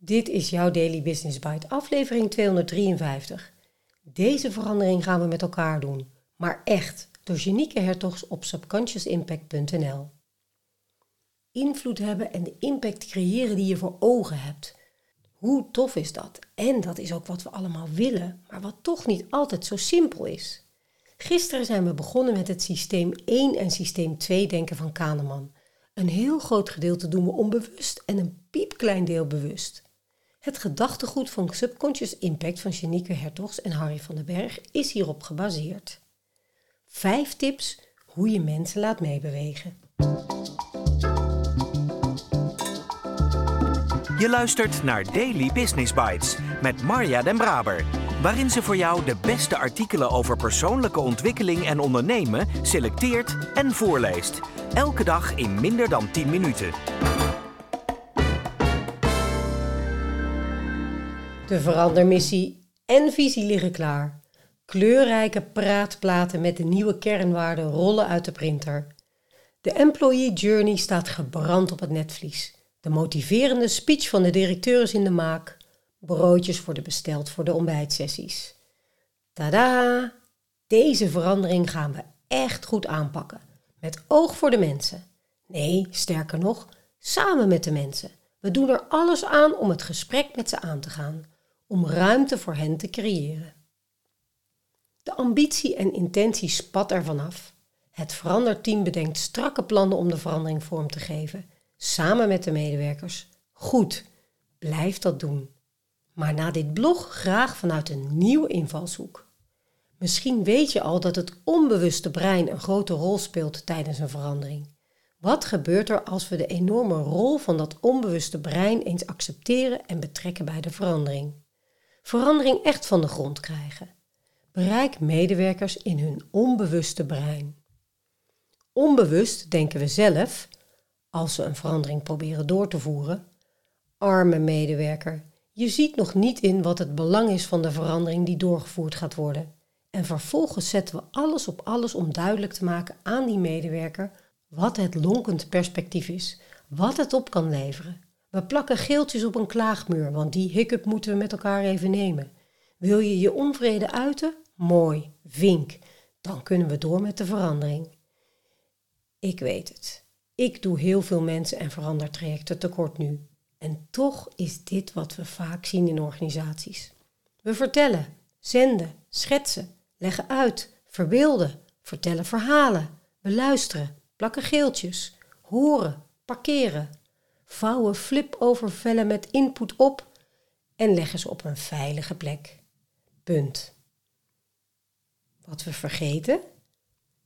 Dit is jouw Daily Business Bite, aflevering 253. Deze verandering gaan we met elkaar doen, maar echt, door Janieke Hertogs op subconsciousimpact.nl. Invloed hebben en de impact creëren die je voor ogen hebt. Hoe tof is dat? En dat is ook wat we allemaal willen, maar wat toch niet altijd zo simpel is. Gisteren zijn we begonnen met het systeem 1 en systeem 2 denken van Kahneman. Een heel groot gedeelte doen we onbewust en een piepklein deel bewust. Het gedachtegoed van Subconscious Impact van Janieke Hertogs en Harry van den Berg is hierop gebaseerd. Vijf tips hoe je mensen laat meebewegen. Je luistert naar Daily Business Bites met Marja Den Braber, waarin ze voor jou de beste artikelen over persoonlijke ontwikkeling en ondernemen selecteert en voorleest. Elke dag in minder dan 10 minuten. De verandermissie en visie liggen klaar. Kleurrijke praatplaten met de nieuwe kernwaarden rollen uit de printer. De employee journey staat gebrand op het netvlies. De motiverende speech van de directeur is in de maak. Broodjes worden besteld voor de ontbijtsessies. Tada! Deze verandering gaan we echt goed aanpakken. Met oog voor de mensen. Nee, sterker nog, samen met de mensen. We doen er alles aan om het gesprek met ze aan te gaan, om ruimte voor hen te creëren. De ambitie en intentie spat er vanaf. Het veranderteam bedenkt strakke plannen om de verandering vorm te geven, samen met de medewerkers. Goed, blijf dat doen. Maar na dit blog graag vanuit een nieuwe invalshoek. Misschien weet je al dat het onbewuste brein een grote rol speelt tijdens een verandering. Wat gebeurt er als we de enorme rol van dat onbewuste brein eens accepteren en betrekken bij de verandering? Verandering echt van de grond krijgen. Bereik medewerkers in hun onbewuste brein. Onbewust denken we zelf, als we een verandering proberen door te voeren, arme medewerker, je ziet nog niet in wat het belang is van de verandering die doorgevoerd gaat worden. En vervolgens zetten we alles op alles om duidelijk te maken aan die medewerker wat het lonkend perspectief is, wat het op kan leveren. We plakken geeltjes op een klaagmuur, want die hiccup moeten we met elkaar even nemen. Wil je je onvrede uiten? Mooi, vink. Dan kunnen we door met de verandering. Ik weet het. Ik doe heel veel mensen en verandertrajecten tekort nu. En toch is dit wat we vaak zien in organisaties. We vertellen, zenden, schetsen, leggen uit, verbeelden, vertellen verhalen, beluisteren, plakken geeltjes, horen, parkeren, vouwen flip-over met input op en leggen ze op een veilige plek. Punt. Wat we vergeten?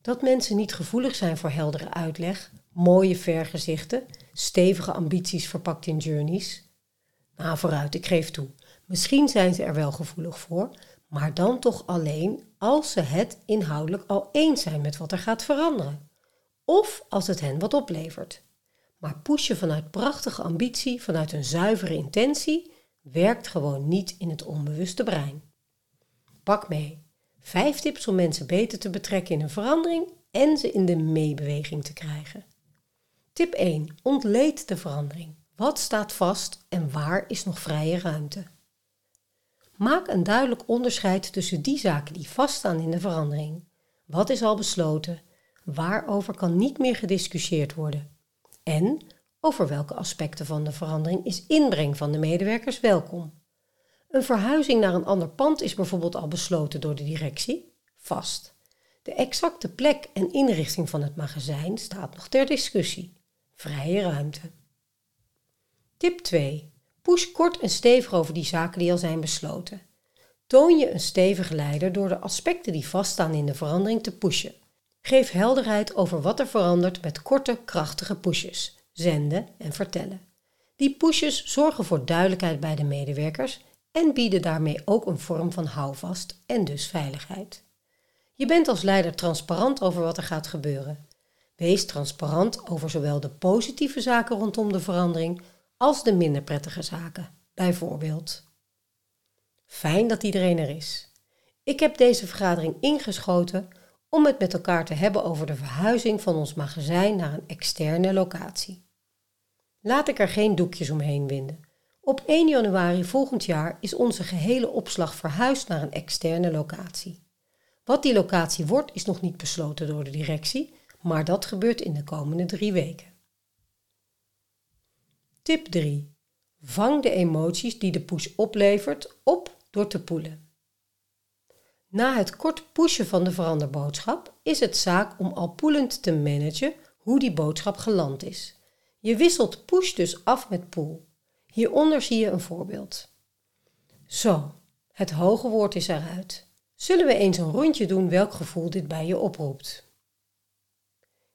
Dat mensen niet gevoelig zijn voor heldere uitleg, mooie vergezichten, stevige ambities verpakt in journeys. Nou, vooruit, ik geef toe. Misschien zijn ze er wel gevoelig voor, maar dan toch alleen als ze het inhoudelijk al eens zijn met wat er gaat veranderen. Of als het hen wat oplevert. Maar pushen vanuit prachtige ambitie, vanuit een zuivere intentie, werkt gewoon niet in het onbewuste brein. Pak mee. Vijf tips om mensen beter te betrekken in een verandering en ze in de meebeweging te krijgen. Tip 1. Ontleed de verandering. Wat staat vast en waar is nog vrije ruimte? Maak een duidelijk onderscheid tussen die zaken die vaststaan in de verandering. Wat is al besloten? Waarover kan niet meer gediscussieerd worden? En over welke aspecten van de verandering is inbreng van de medewerkers welkom? Een verhuizing naar een ander pand is bijvoorbeeld al besloten door de directie, vast. De exacte plek en inrichting van het magazijn staat nog ter discussie. Vrije ruimte. Tip 2. Push kort en stevig over die zaken die al zijn besloten. Toon je een stevige leider door de aspecten die vaststaan in de verandering te pushen. Geef helderheid over wat er verandert met korte, krachtige pushes, zenden en vertellen. Die pushes zorgen voor duidelijkheid bij de medewerkers en bieden daarmee ook een vorm van houvast en dus veiligheid. Je bent als leider transparant over wat er gaat gebeuren. Wees transparant over zowel de positieve zaken rondom de verandering als de minder prettige zaken, bijvoorbeeld. Fijn dat iedereen er is. Ik heb deze vergadering ingeschoten om het met elkaar te hebben over de verhuizing van ons magazijn naar een externe locatie. Laat ik er geen doekjes omheen winden. Op 1 januari volgend jaar is onze gehele opslag verhuisd naar een externe locatie. Wat die locatie wordt is nog niet besloten door de directie, maar dat gebeurt in de komende drie weken. Tip 3. Vang de emoties die de push oplevert op door te poelen. Na het kort pushen van de veranderboodschap is het zaak om al poelend te managen hoe die boodschap geland is. Je wisselt push dus af met pool. Hieronder zie je een voorbeeld. Zo, het hoge woord is eruit. Zullen we eens een rondje doen welk gevoel dit bij je oproept?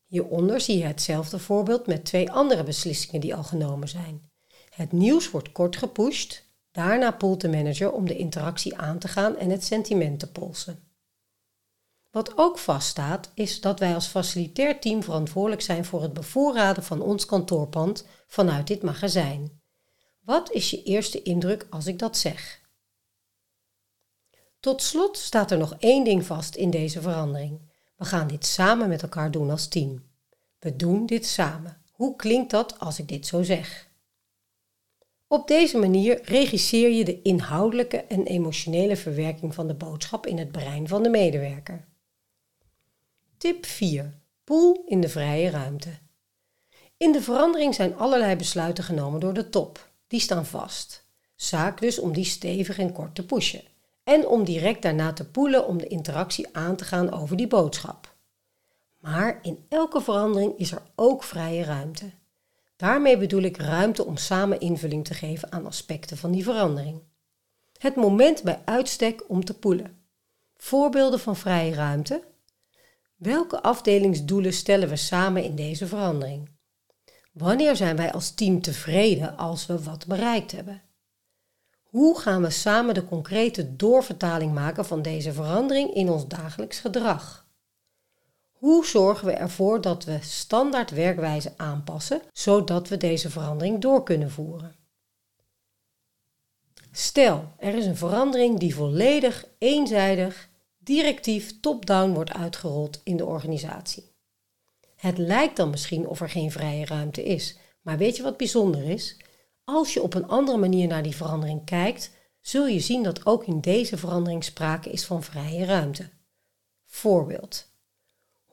Hieronder zie je hetzelfde voorbeeld met twee andere beslissingen die al genomen zijn. Het nieuws wordt kort gepusht, daarna poelt de manager om de interactie aan te gaan en het sentiment te polsen. Wat ook vaststaat is dat wij als facilitair team verantwoordelijk zijn voor het bevoorraden van ons kantoorpand vanuit dit magazijn. Wat is je eerste indruk als ik dat zeg? Tot slot staat er nog één ding vast in deze verandering. We gaan dit samen met elkaar doen als team. We doen dit samen. Hoe klinkt dat als ik dit zo zeg? Op deze manier regisseer je de inhoudelijke en emotionele verwerking van de boodschap in het brein van de medewerker. Tip 4. Pool in de vrije ruimte. In de verandering zijn allerlei besluiten genomen door de top. Die staan vast. Zaak dus om die stevig en kort te pushen. En om direct daarna te poelen om de interactie aan te gaan over die boodschap. Maar in elke verandering is er ook vrije ruimte. Daarmee bedoel ik ruimte om samen invulling te geven aan aspecten van die verandering. Het moment bij uitstek om te poelen. Voorbeelden van vrije ruimte. Welke afdelingsdoelen stellen we samen in deze verandering? Wanneer zijn wij als team tevreden als we wat bereikt hebben? Hoe gaan we samen de concrete doorvertaling maken van deze verandering in ons dagelijks gedrag? Hoe zorgen we ervoor dat we standaard werkwijze aanpassen, zodat we deze verandering door kunnen voeren? Stel, er is een verandering die volledig eenzijdig, directief top-down wordt uitgerold in de organisatie. Het lijkt dan misschien of er geen vrije ruimte is, maar weet je wat bijzonder is? Als je op een andere manier naar die verandering kijkt, zul je zien dat ook in deze verandering sprake is van vrije ruimte. Voorbeeld.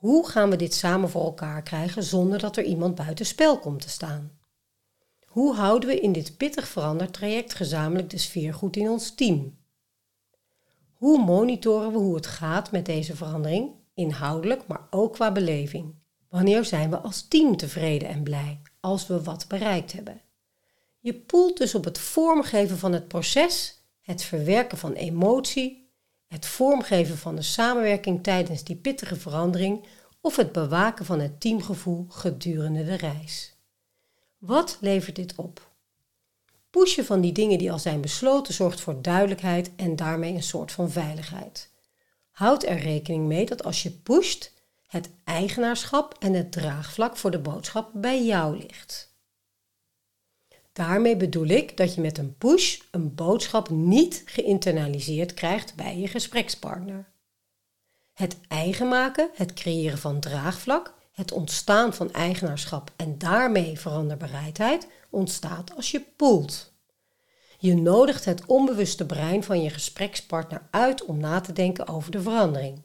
Hoe gaan we dit samen voor elkaar krijgen zonder dat er iemand buiten spel komt te staan? Hoe houden we in dit pittig veranderd traject gezamenlijk de sfeer goed in ons team? Hoe monitoren we hoe het gaat met deze verandering, inhoudelijk, maar ook qua beleving? Wanneer zijn we als team tevreden en blij als we wat bereikt hebben? Je poelt dus op het vormgeven van het proces, het verwerken van emotie, het vormgeven van de samenwerking tijdens die pittige verandering of het bewaken van het teamgevoel gedurende de reis. Wat levert dit op? Pushen van die dingen die al zijn besloten zorgt voor duidelijkheid en daarmee een soort van veiligheid. Houd er rekening mee dat als je pusht, het eigenaarschap en het draagvlak voor de boodschap bij jou ligt. Daarmee bedoel ik dat je met een push een boodschap niet geïnternaliseerd krijgt bij je gesprekspartner. Het eigen maken, het creëren van draagvlak, het ontstaan van eigenaarschap en daarmee veranderbereidheid ontstaat als je poelt. Je nodigt het onbewuste brein van je gesprekspartner uit om na te denken over de verandering.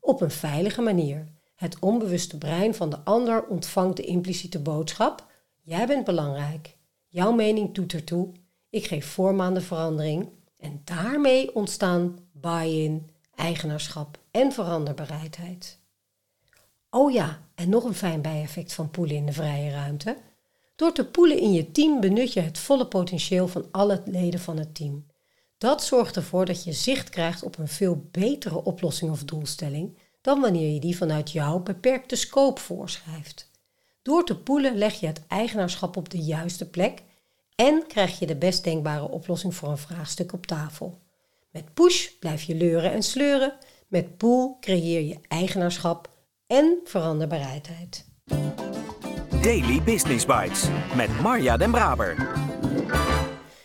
Op een veilige manier. Het onbewuste brein van de ander ontvangt de impliciete boodschap: jij bent belangrijk. Jouw mening doet ertoe. Ik geef vorm aan de verandering. En daarmee ontstaan buy-in, eigenaarschap en veranderbereidheid. Oh ja, en nog een fijn bijeffect van poelen in de vrije ruimte. Door te poelen in je team benut je het volle potentieel van alle leden van het team. Dat zorgt ervoor dat je zicht krijgt op een veel betere oplossing of doelstelling dan wanneer je die vanuit jouw beperkte scope voorschrijft. Door te poelen leg je het eigenaarschap op de juiste plek en krijg je de best denkbare oplossing voor een vraagstuk op tafel. Met push blijf je leuren en sleuren, met pool creëer je eigenaarschap en veranderbereidheid. Daily Business Bites met Marja Den Braber.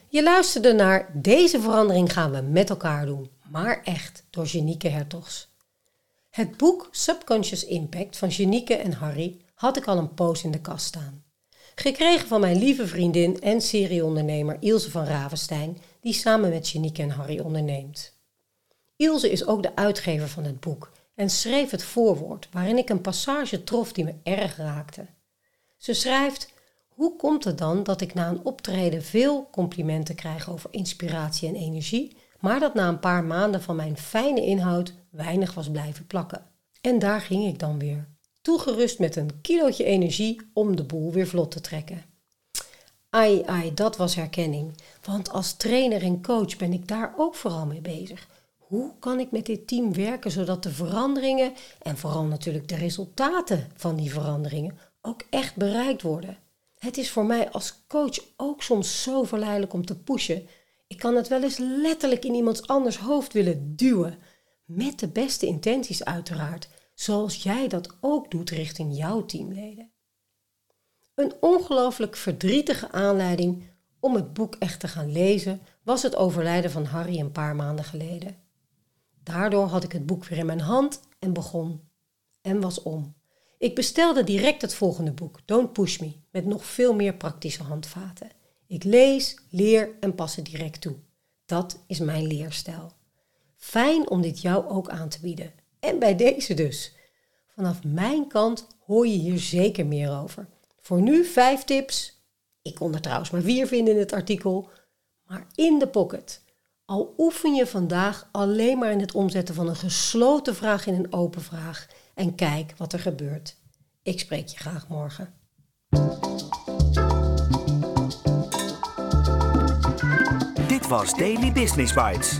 Je luisterde naar Deze verandering gaan we met elkaar doen, maar echt door Janieke Hertogs. Het boek Subconscious Impact van Janieke en Harry had ik al een poos in de kast staan. Gekregen van mijn lieve vriendin en serieondernemer Ilse van Ravenstein, die samen met Janieke en Harry onderneemt. Ilse is ook de uitgever van het boek en schreef het voorwoord waarin ik een passage trof die me erg raakte. Ze schrijft: Hoe komt het dan dat ik na een optreden veel complimenten krijg over inspiratie en energie, maar dat na een paar maanden van mijn fijne inhoud weinig was blijven plakken? En daar ging ik dan weer, toegerust met een kilootje energie om de boel weer vlot te trekken. Ai, ai, dat was herkenning, want als trainer en coach ben ik daar ook vooral mee bezig. Hoe kan ik met dit team werken zodat de veranderingen en vooral natuurlijk de resultaten van die veranderingen ook echt bereikt worden? Het is voor mij als coach ook soms zo verleidelijk om te pushen. Ik kan het wel eens letterlijk in iemands anders hoofd willen duwen. Met de beste intenties uiteraard, zoals jij dat ook doet richting jouw teamleden. Een ongelooflijk verdrietige aanleiding om het boek echt te gaan lezen was het overlijden van Harry een paar maanden geleden. Daardoor had ik het boek weer in mijn hand en begon. En was om. Ik bestelde direct het volgende boek, Don't Push Me, met nog veel meer praktische handvaten. Ik lees, leer en pas het direct toe. Dat is mijn leerstijl. Fijn om dit jou ook aan te bieden. En bij deze dus. Vanaf mijn kant hoor je hier zeker meer over. Voor nu vijf tips. Ik kon er trouwens maar vier vinden in het artikel. Maar in de pocket. Al oefen je vandaag alleen maar in het omzetten van een gesloten vraag in een open vraag en kijk wat er gebeurt. Ik spreek je graag morgen. Dit was Daily Business Bites.